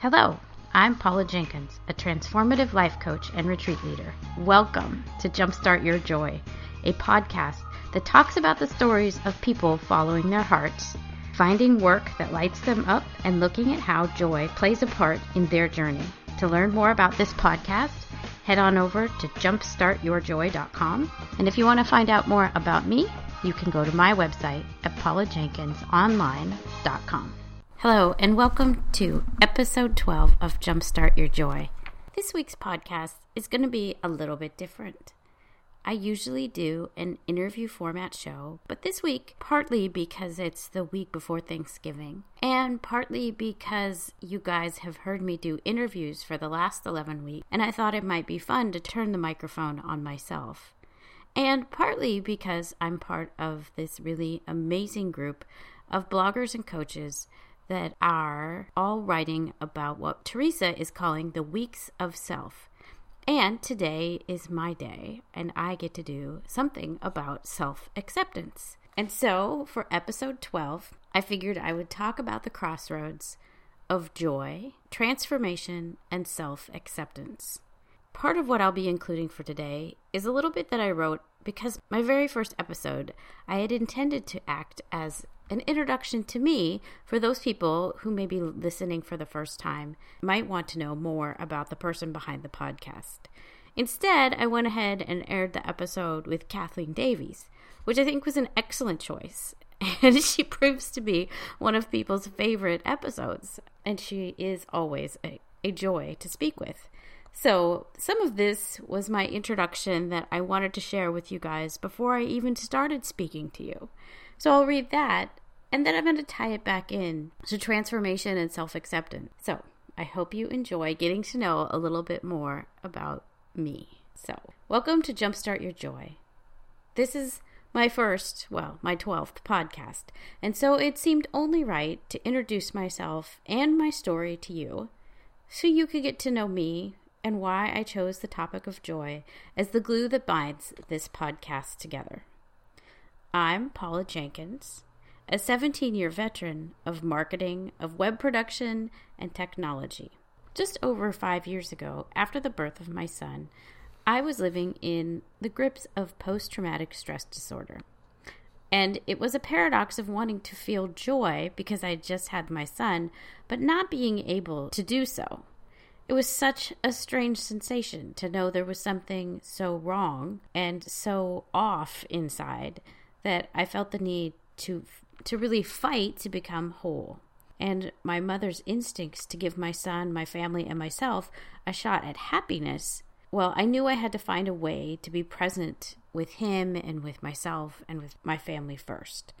Hello, I'm Paula Jenkins, a transformative life coach and retreat leader. Welcome to Jumpstart Your Joy, a podcast that talks about the stories of people following their hearts, finding work that lights them up, and looking at how joy plays a part in their journey. To learn more about this podcast, head on over to jumpstartyourjoy.com. And if you want to find out more about me, you can go to my website at paulajenkinsonline.com. Hello, and welcome to episode 12 of Jumpstart Your Joy. This week's podcast is going to be a little bit different. I usually do an interview format show, but this week, partly because it's the week before Thanksgiving, and partly because you guys have heard me do interviews for the last 11 weeks, and I thought it might be fun to turn the microphone on myself. And partly because I'm part of this really amazing group of bloggers and coaches that are all writing about what Teresa is calling the weeks of self. And today is my day, and I get to do something about self acceptance. And so, for episode 12, I figured I would talk about the crossroads of joy, transformation, and self acceptance. Part of what I'll be including for today is a little bit that I wrote because my very first episode, I had intended to act as an introduction to me for those people who may be listening for the first time, might want to know more about the person behind the podcast. Instead, I went ahead and aired the episode with Kathleen Davies, which I think was an excellent choice. And she proves to be one of people's favorite episodes, and she is always a, a joy to speak with. So, some of this was my introduction that I wanted to share with you guys before I even started speaking to you. So, I'll read that and then I'm going to tie it back in to transformation and self acceptance. So I hope you enjoy getting to know a little bit more about me. So, welcome to Jumpstart Your Joy. This is my first, well, my 12th podcast, and so it seemed only right to introduce myself and my story to you so you could get to know me and why I chose the topic of joy as the glue that binds this podcast together. I'm Paula Jenkins a 17 year veteran of marketing, of web production, and technology. Just over five years ago, after the birth of my son, I was living in the grips of post traumatic stress disorder. And it was a paradox of wanting to feel joy because I just had my son, but not being able to do so. It was such a strange sensation to know there was something so wrong and so off inside that I felt the need to to really fight to become whole. And my mother's instincts to give my son, my family, and myself a shot at happiness, well, I knew I had to find a way to be present with him and with myself and with my family first.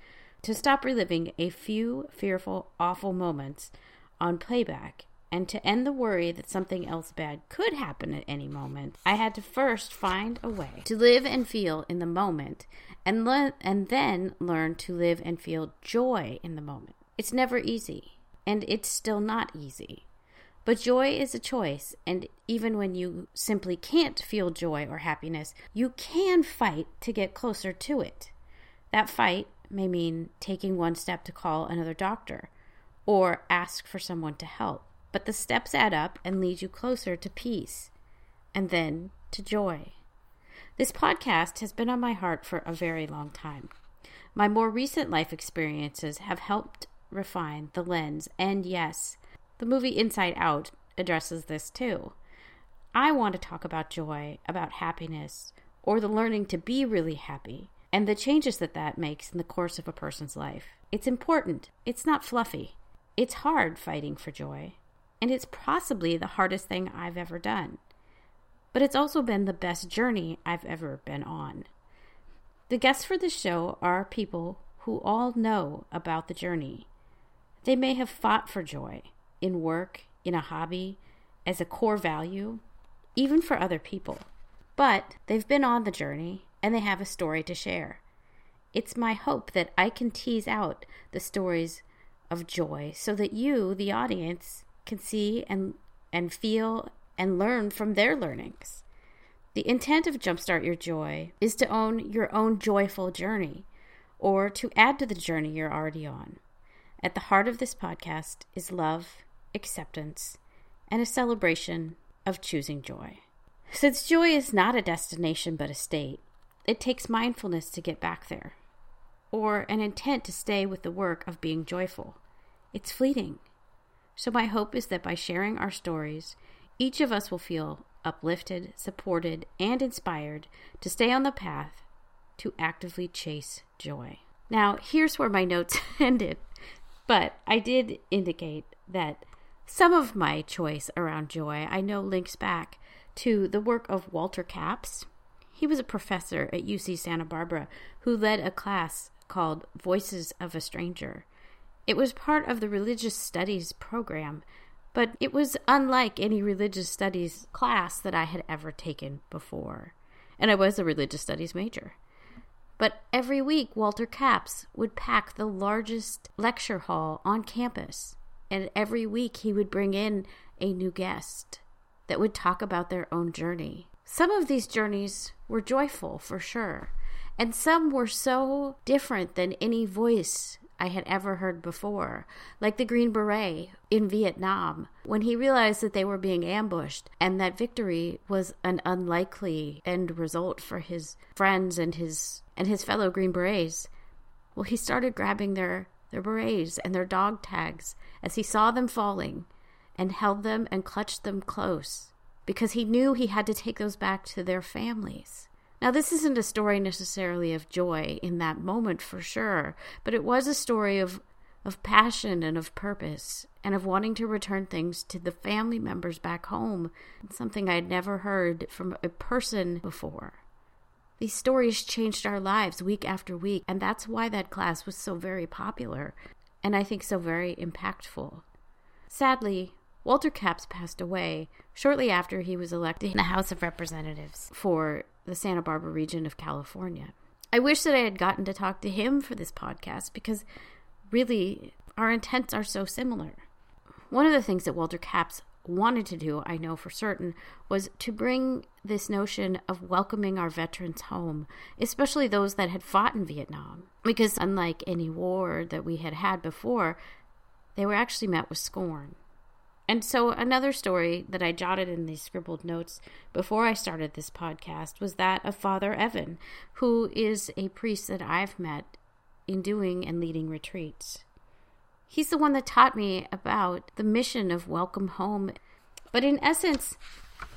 To stop reliving a few fearful, awful moments on playback and to end the worry that something else bad could happen at any moment, I had to first find a way to live and feel in the moment and le- and then learn to live and feel joy in the moment. It's never easy, and it's still not easy. But joy is a choice, and even when you simply can't feel joy or happiness, you can fight to get closer to it. That fight may mean taking one step to call another doctor or ask for someone to help but the steps add up and lead you closer to peace and then to joy. This podcast has been on my heart for a very long time. My more recent life experiences have helped refine the lens, and yes, the movie Inside Out addresses this too. I want to talk about joy, about happiness, or the learning to be really happy, and the changes that that makes in the course of a person's life. It's important, it's not fluffy. It's hard fighting for joy and it's possibly the hardest thing I've ever done. But it's also been the best journey I've ever been on. The guests for this show are people who all know about the journey. They may have fought for joy in work, in a hobby, as a core value, even for other people. But they've been on the journey and they have a story to share. It's my hope that I can tease out the stories of joy so that you, the audience, can see and and feel and learn from their learnings. The intent of Jumpstart Your Joy is to own your own joyful journey or to add to the journey you're already on. At the heart of this podcast is love, acceptance, and a celebration of choosing joy. Since joy is not a destination but a state, it takes mindfulness to get back there, or an intent to stay with the work of being joyful. It's fleeting. So, my hope is that by sharing our stories, each of us will feel uplifted, supported, and inspired to stay on the path to actively chase joy. Now, here's where my notes ended, but I did indicate that some of my choice around joy I know links back to the work of Walter Capps. He was a professor at UC Santa Barbara who led a class called Voices of a Stranger. It was part of the religious studies program, but it was unlike any religious studies class that I had ever taken before. And I was a religious studies major. But every week, Walter Capps would pack the largest lecture hall on campus. And every week, he would bring in a new guest that would talk about their own journey. Some of these journeys were joyful, for sure. And some were so different than any voice I had ever heard before, like the Green Beret in Vietnam, when he realized that they were being ambushed and that victory was an unlikely end result for his friends and his and his fellow Green Berets. Well, he started grabbing their their berets and their dog tags as he saw them falling and held them and clutched them close because he knew he had to take those back to their families. Now, this isn't a story necessarily of joy in that moment for sure, but it was a story of, of passion and of purpose and of wanting to return things to the family members back home, something I had never heard from a person before. These stories changed our lives week after week, and that's why that class was so very popular and I think so very impactful. Sadly, Walter Capps passed away shortly after he was elected in the House of Representatives for the Santa Barbara region of California. I wish that I had gotten to talk to him for this podcast because really our intents are so similar. One of the things that Walter Capps wanted to do, I know for certain, was to bring this notion of welcoming our veterans home, especially those that had fought in Vietnam. Because unlike any war that we had had before, they were actually met with scorn. And so, another story that I jotted in these scribbled notes before I started this podcast was that of Father Evan, who is a priest that I've met in doing and leading retreats. He's the one that taught me about the mission of Welcome Home. But in essence,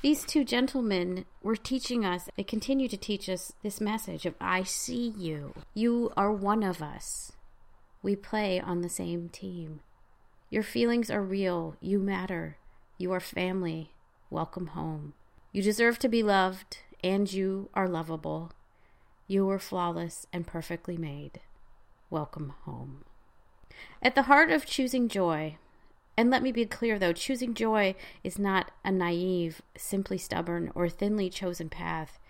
these two gentlemen were teaching us, they continue to teach us this message of I see you. You are one of us. We play on the same team. Your feelings are real. You matter. You are family. Welcome home. You deserve to be loved, and you are lovable. You are flawless and perfectly made. Welcome home. At the heart of choosing joy, and let me be clear though, choosing joy is not a naive, simply stubborn, or thinly chosen path.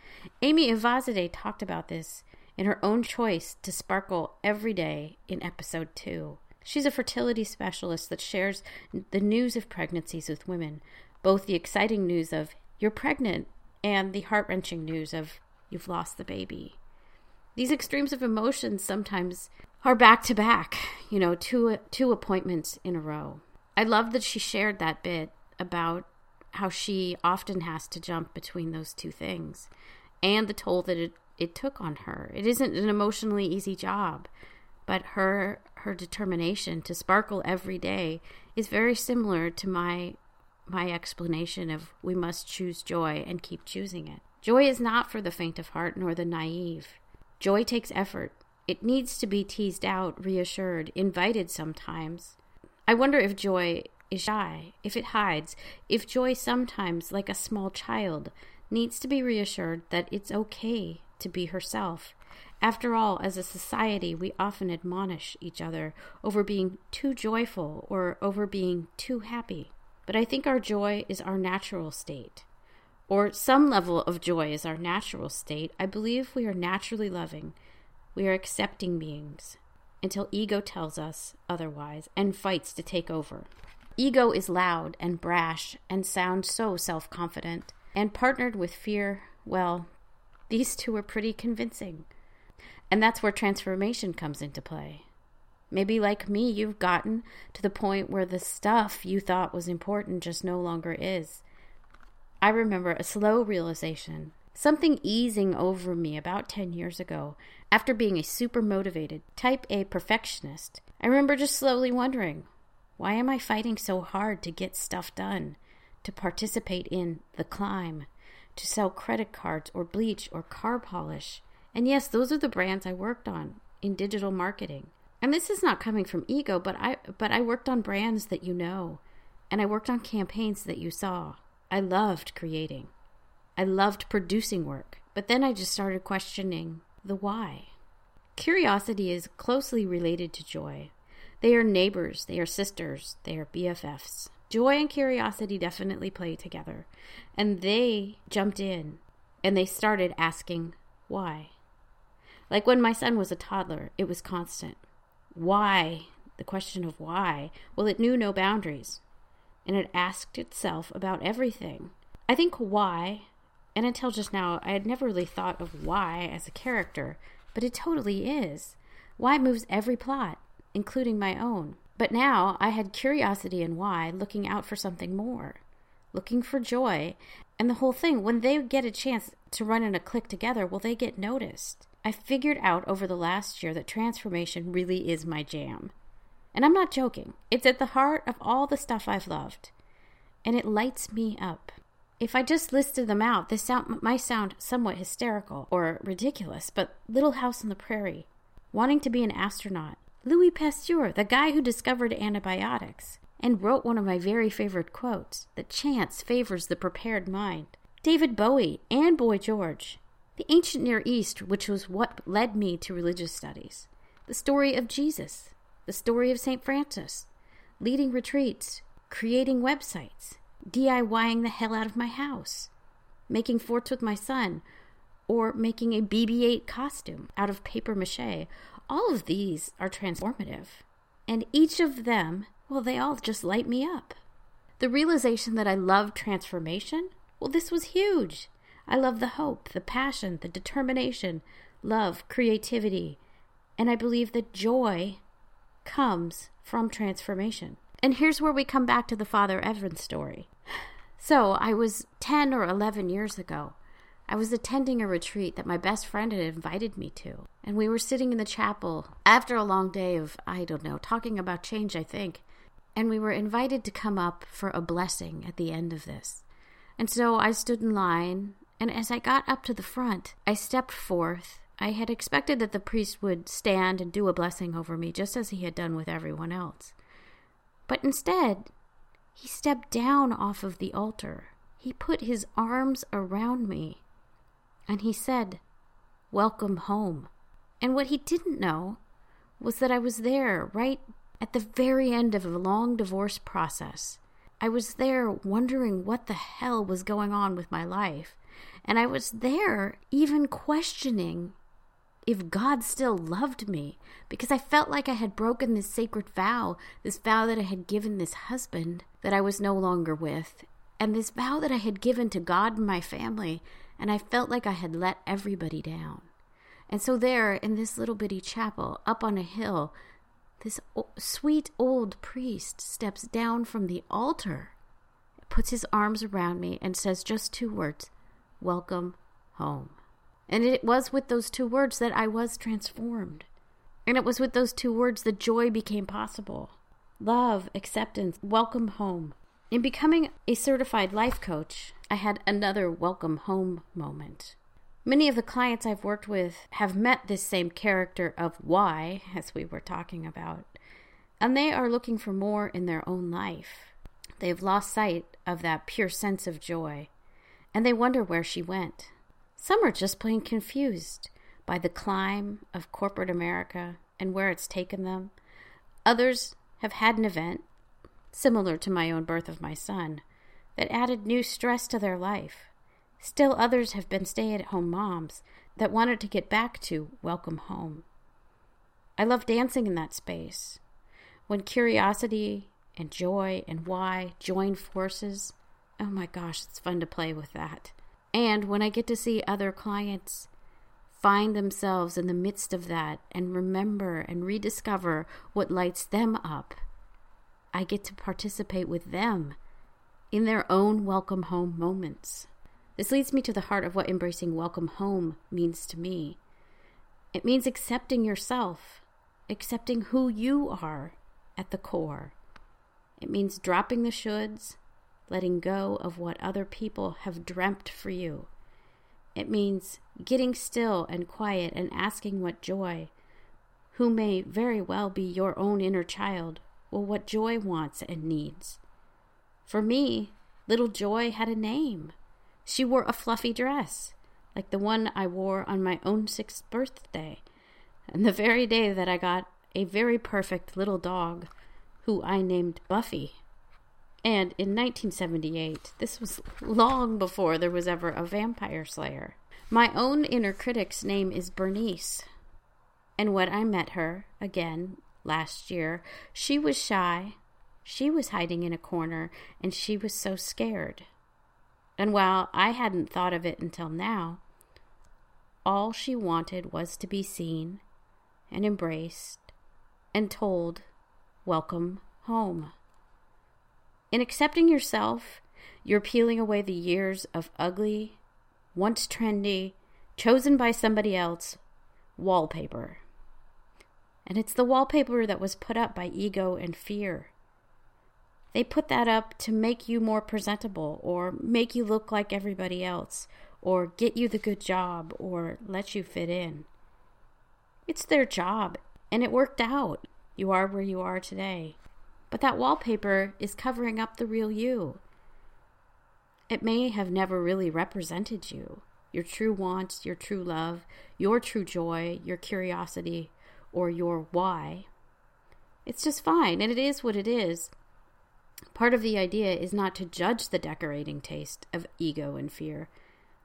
Amy Evazade talked about this in her own choice to sparkle every day in episode 2. She's a fertility specialist that shares the news of pregnancies with women, both the exciting news of you're pregnant and the heart wrenching news of you've lost the baby. These extremes of emotions sometimes are back to back, you know, two two appointments in a row. I love that she shared that bit about how she often has to jump between those two things and the toll that it, it took on her. It isn't an emotionally easy job, but her her determination to sparkle every day is very similar to my my explanation of we must choose joy and keep choosing it. Joy is not for the faint of heart nor the naive. Joy takes effort. It needs to be teased out, reassured, invited sometimes. I wonder if joy is shy, if it hides, if joy sometimes, like a small child, needs to be reassured that it's okay to be herself, after all, as a society, we often admonish each other over being too joyful or over being too happy. But I think our joy is our natural state, or some level of joy is our natural state. I believe we are naturally loving, we are accepting beings until ego tells us otherwise and fights to take over. Ego is loud and brash and sounds so self confident, and partnered with fear, well, these two are pretty convincing. And that's where transformation comes into play. Maybe, like me, you've gotten to the point where the stuff you thought was important just no longer is. I remember a slow realization, something easing over me about 10 years ago, after being a super motivated, type A perfectionist. I remember just slowly wondering, why am I fighting so hard to get stuff done, to participate in the climb, to sell credit cards or bleach or car polish? And yes, those are the brands I worked on in digital marketing. And this is not coming from ego, but I but I worked on brands that you know, and I worked on campaigns that you saw. I loved creating. I loved producing work. But then I just started questioning the why. Curiosity is closely related to joy. They are neighbors, they are sisters, they are BFFs. Joy and curiosity definitely play together. And they jumped in and they started asking why. Like when my son was a toddler, it was constant. Why? The question of why. Well, it knew no boundaries and it asked itself about everything. I think why, and until just now, I had never really thought of why as a character, but it totally is. Why moves every plot, including my own. But now I had curiosity and why looking out for something more, looking for joy, and the whole thing. When they get a chance to run in a click together, will they get noticed? I figured out over the last year that transformation really is my jam. And I'm not joking. It's at the heart of all the stuff I've loved. And it lights me up. If I just listed them out, this sound might sound somewhat hysterical or ridiculous, but Little House on the Prairie, wanting to be an astronaut, Louis Pasteur, the guy who discovered antibiotics, and wrote one of my very favorite quotes that chance favors the prepared mind. David Bowie and Boy George, the ancient Near East, which was what led me to religious studies, the story of Jesus, the story of St. Francis, leading retreats, creating websites, DIYing the hell out of my house, making forts with my son, or making a BB 8 costume out of paper mache. All of these are transformative. And each of them, well, they all just light me up. The realization that I love transformation, well, this was huge. I love the hope, the passion, the determination, love, creativity, and I believe that joy comes from transformation. And here's where we come back to the Father Evans story. So, I was 10 or 11 years ago. I was attending a retreat that my best friend had invited me to. And we were sitting in the chapel after a long day of, I don't know, talking about change, I think. And we were invited to come up for a blessing at the end of this. And so I stood in line, and as I got up to the front, I stepped forth I had expected that the priest would stand and do a blessing over me, just as he had done with everyone else. But instead, he stepped down off of the altar. He put his arms around me, and he said, Welcome home. And what he didn't know was that I was there right at the very end of a long divorce process. I was there wondering what the hell was going on with my life. And I was there even questioning if God still loved me because I felt like I had broken this sacred vow, this vow that I had given this husband that I was no longer with, and this vow that I had given to God and my family, and I felt like I had let everybody down. And so, there in this little bitty chapel up on a hill, this sweet old priest steps down from the altar, puts his arms around me, and says just two words Welcome home. And it was with those two words that I was transformed. And it was with those two words that joy became possible love, acceptance, welcome home. In becoming a certified life coach, I had another welcome home moment. Many of the clients I've worked with have met this same character of why, as we were talking about, and they are looking for more in their own life. They've lost sight of that pure sense of joy, and they wonder where she went. Some are just plain confused by the climb of corporate America and where it's taken them. Others have had an event, similar to my own birth of my son, that added new stress to their life. Still, others have been stay at home moms that wanted to get back to welcome home. I love dancing in that space. When curiosity and joy and why join forces, oh my gosh, it's fun to play with that. And when I get to see other clients find themselves in the midst of that and remember and rediscover what lights them up. I get to participate with them in their own welcome home moments. This leads me to the heart of what embracing welcome home means to me. It means accepting yourself, accepting who you are at the core. It means dropping the shoulds, letting go of what other people have dreamt for you. It means getting still and quiet and asking what joy, who may very well be your own inner child, well, what joy wants and needs. For me, little Joy had a name. She wore a fluffy dress, like the one I wore on my own sixth birthday, and the very day that I got a very perfect little dog who I named Buffy. And in 1978, this was long before there was ever a vampire slayer. My own inner critic's name is Bernice. And when I met her, again, last year, she was shy, she was hiding in a corner, and she was so scared. And while I hadn't thought of it until now, all she wanted was to be seen and embraced and told, Welcome home. In accepting yourself, you're peeling away the years of ugly, once trendy, chosen by somebody else wallpaper. And it's the wallpaper that was put up by ego and fear. They put that up to make you more presentable or make you look like everybody else or get you the good job or let you fit in. It's their job and it worked out. You are where you are today. But that wallpaper is covering up the real you. It may have never really represented you, your true wants, your true love, your true joy, your curiosity, or your why. It's just fine, and it is what it is. Part of the idea is not to judge the decorating taste of ego and fear,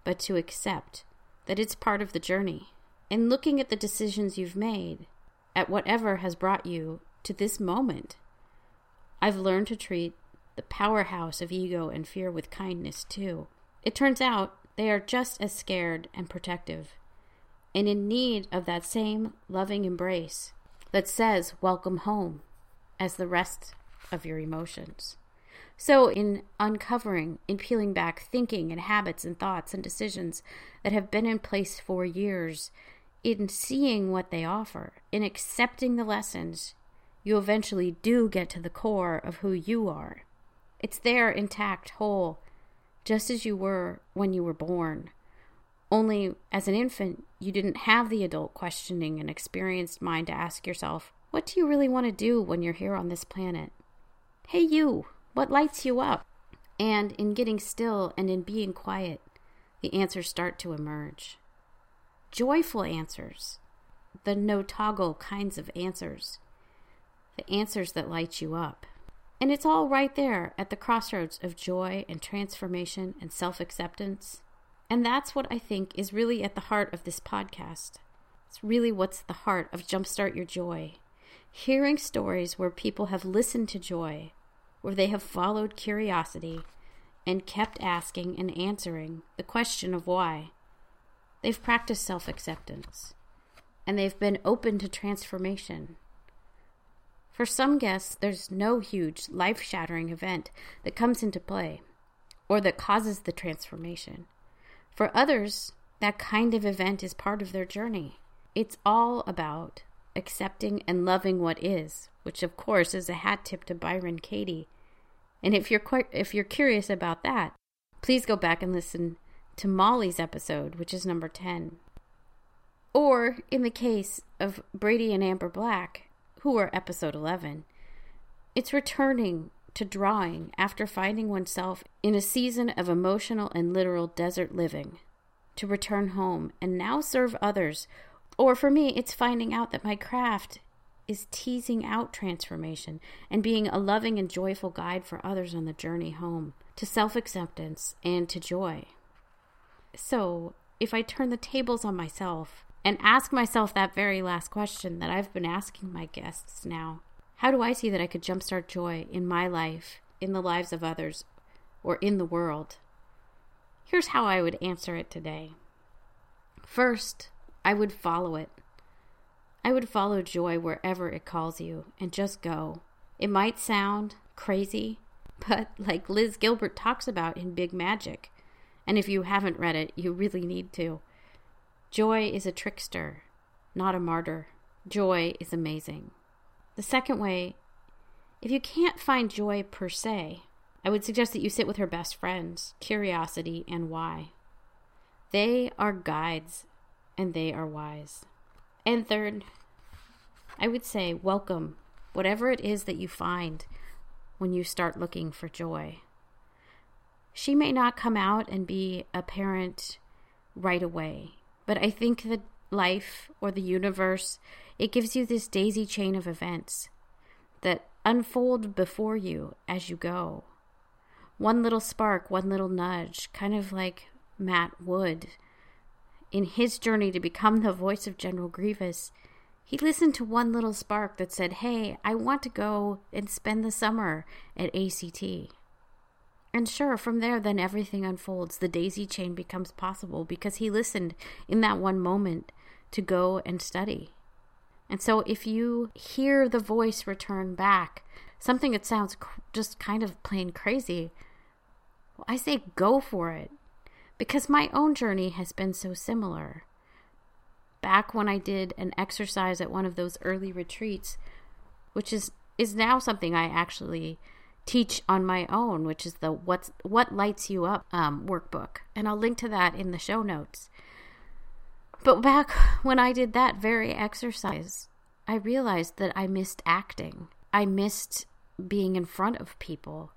but to accept that it's part of the journey. And looking at the decisions you've made, at whatever has brought you to this moment, I've learned to treat the powerhouse of ego and fear with kindness too. It turns out they are just as scared and protective, and in need of that same loving embrace that says, Welcome home, as the rest of your emotions. So, in uncovering, in peeling back thinking and habits and thoughts and decisions that have been in place for years, in seeing what they offer, in accepting the lessons, you eventually do get to the core of who you are. It's there intact, whole, just as you were when you were born. Only as an infant, you didn't have the adult questioning and experienced mind to ask yourself, what do you really want to do when you're here on this planet? Hey, you, what lights you up? And in getting still and in being quiet, the answers start to emerge. Joyful answers, the no toggle kinds of answers, the answers that light you up. And it's all right there at the crossroads of joy and transformation and self acceptance. And that's what I think is really at the heart of this podcast. It's really what's the heart of Jumpstart Your Joy. Hearing stories where people have listened to joy, where they have followed curiosity and kept asking and answering the question of why. They've practiced self acceptance and they've been open to transformation. For some guests, there's no huge, life shattering event that comes into play or that causes the transformation. For others, that kind of event is part of their journey. It's all about accepting and loving what is, which of course is a hat tip to Byron Katie. And if you're quite, if you're curious about that, please go back and listen to Molly's episode, which is number 10. Or in the case of Brady and Amber Black, who are episode 11, it's returning to drawing after finding oneself in a season of emotional and literal desert living, to return home and now serve others. Or for me, it's finding out that my craft is teasing out transformation and being a loving and joyful guide for others on the journey home to self acceptance and to joy. So, if I turn the tables on myself and ask myself that very last question that I've been asking my guests now how do I see that I could jumpstart joy in my life, in the lives of others, or in the world? Here's how I would answer it today. First, I would follow it. I would follow joy wherever it calls you and just go. It might sound crazy, but like Liz Gilbert talks about in Big Magic, and if you haven't read it, you really need to. Joy is a trickster, not a martyr. Joy is amazing. The second way, if you can't find joy per se, I would suggest that you sit with her best friends, curiosity and why. They are guides and they are wise. And third, I would say welcome whatever it is that you find when you start looking for joy. She may not come out and be a parent right away, but I think that life or the universe, it gives you this daisy chain of events that unfold before you as you go. One little spark, one little nudge, kind of like Matt Wood in his journey to become the voice of General Grievous. He listened to one little spark that said, Hey, I want to go and spend the summer at ACT. And sure, from there, then everything unfolds. The daisy chain becomes possible because he listened in that one moment to go and study. And so, if you hear the voice return back, something that sounds just kind of plain crazy, well, I say go for it because my own journey has been so similar. Back when I did an exercise at one of those early retreats, which is is now something I actually teach on my own, which is the what's what lights you up um, workbook, and I'll link to that in the show notes. But back when I did that very exercise, I realized that I missed acting. I missed being in front of people.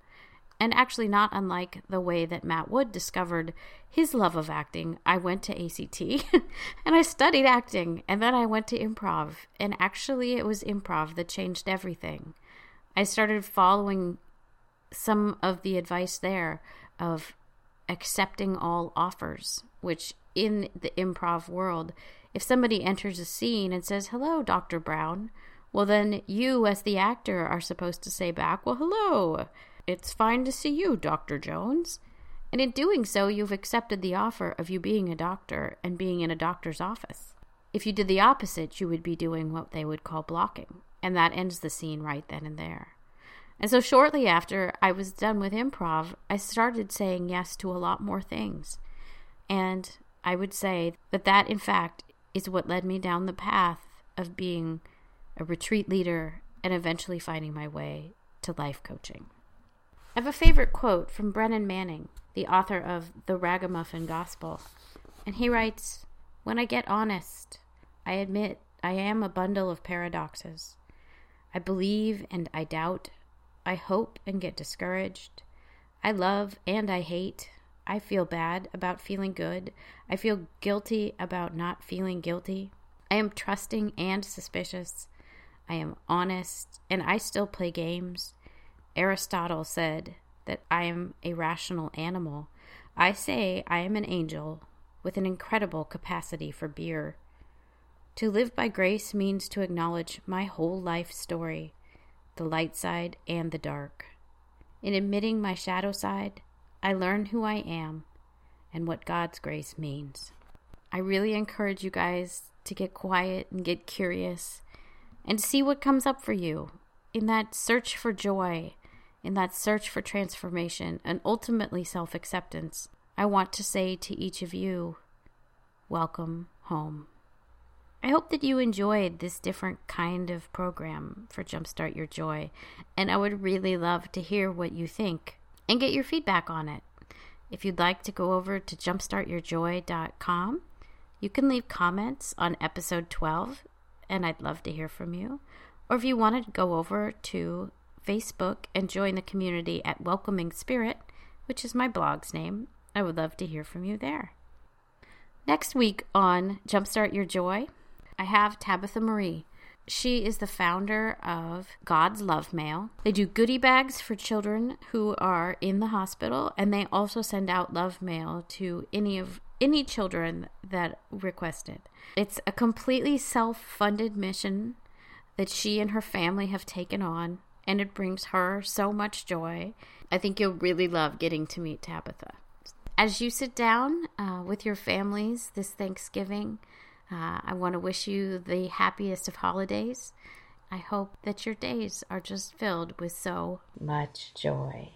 And actually, not unlike the way that Matt Wood discovered his love of acting, I went to ACT and I studied acting. And then I went to improv. And actually, it was improv that changed everything. I started following some of the advice there of accepting all offers, which in the improv world, if somebody enters a scene and says, Hello, Dr. Brown, well, then you, as the actor, are supposed to say back, Well, hello, it's fine to see you, Dr. Jones. And in doing so, you've accepted the offer of you being a doctor and being in a doctor's office. If you did the opposite, you would be doing what they would call blocking, and that ends the scene right then and there. And so, shortly after I was done with improv, I started saying yes to a lot more things. And I would say that that, in fact, is what led me down the path of being a retreat leader and eventually finding my way to life coaching. I have a favorite quote from Brennan Manning, the author of The Ragamuffin Gospel. And he writes When I get honest, I admit I am a bundle of paradoxes. I believe and I doubt. I hope and get discouraged. I love and I hate. I feel bad about feeling good. I feel guilty about not feeling guilty. I am trusting and suspicious. I am honest, and I still play games. Aristotle said that I am a rational animal. I say I am an angel with an incredible capacity for beer. To live by grace means to acknowledge my whole life story, the light side and the dark. In admitting my shadow side, I learn who I am and what God's grace means. I really encourage you guys to get quiet and get curious and see what comes up for you in that search for joy, in that search for transformation, and ultimately self acceptance. I want to say to each of you, welcome home. I hope that you enjoyed this different kind of program for Jumpstart Your Joy, and I would really love to hear what you think and get your feedback on it. If you'd like to go over to jumpstartyourjoy.com, you can leave comments on episode 12, and I'd love to hear from you. Or if you want to go over to Facebook and join the community at Welcoming Spirit, which is my blog's name, I would love to hear from you there. Next week on Jumpstart Your Joy, I have Tabitha Marie. She is the founder of God's Love Mail. They do goodie bags for children who are in the hospital, and they also send out love mail to any of any children that request it. It's a completely self-funded mission that she and her family have taken on, and it brings her so much joy. I think you'll really love getting to meet Tabitha. As you sit down uh, with your families this Thanksgiving, Uh, I want to wish you the happiest of holidays. I hope that your days are just filled with so much joy.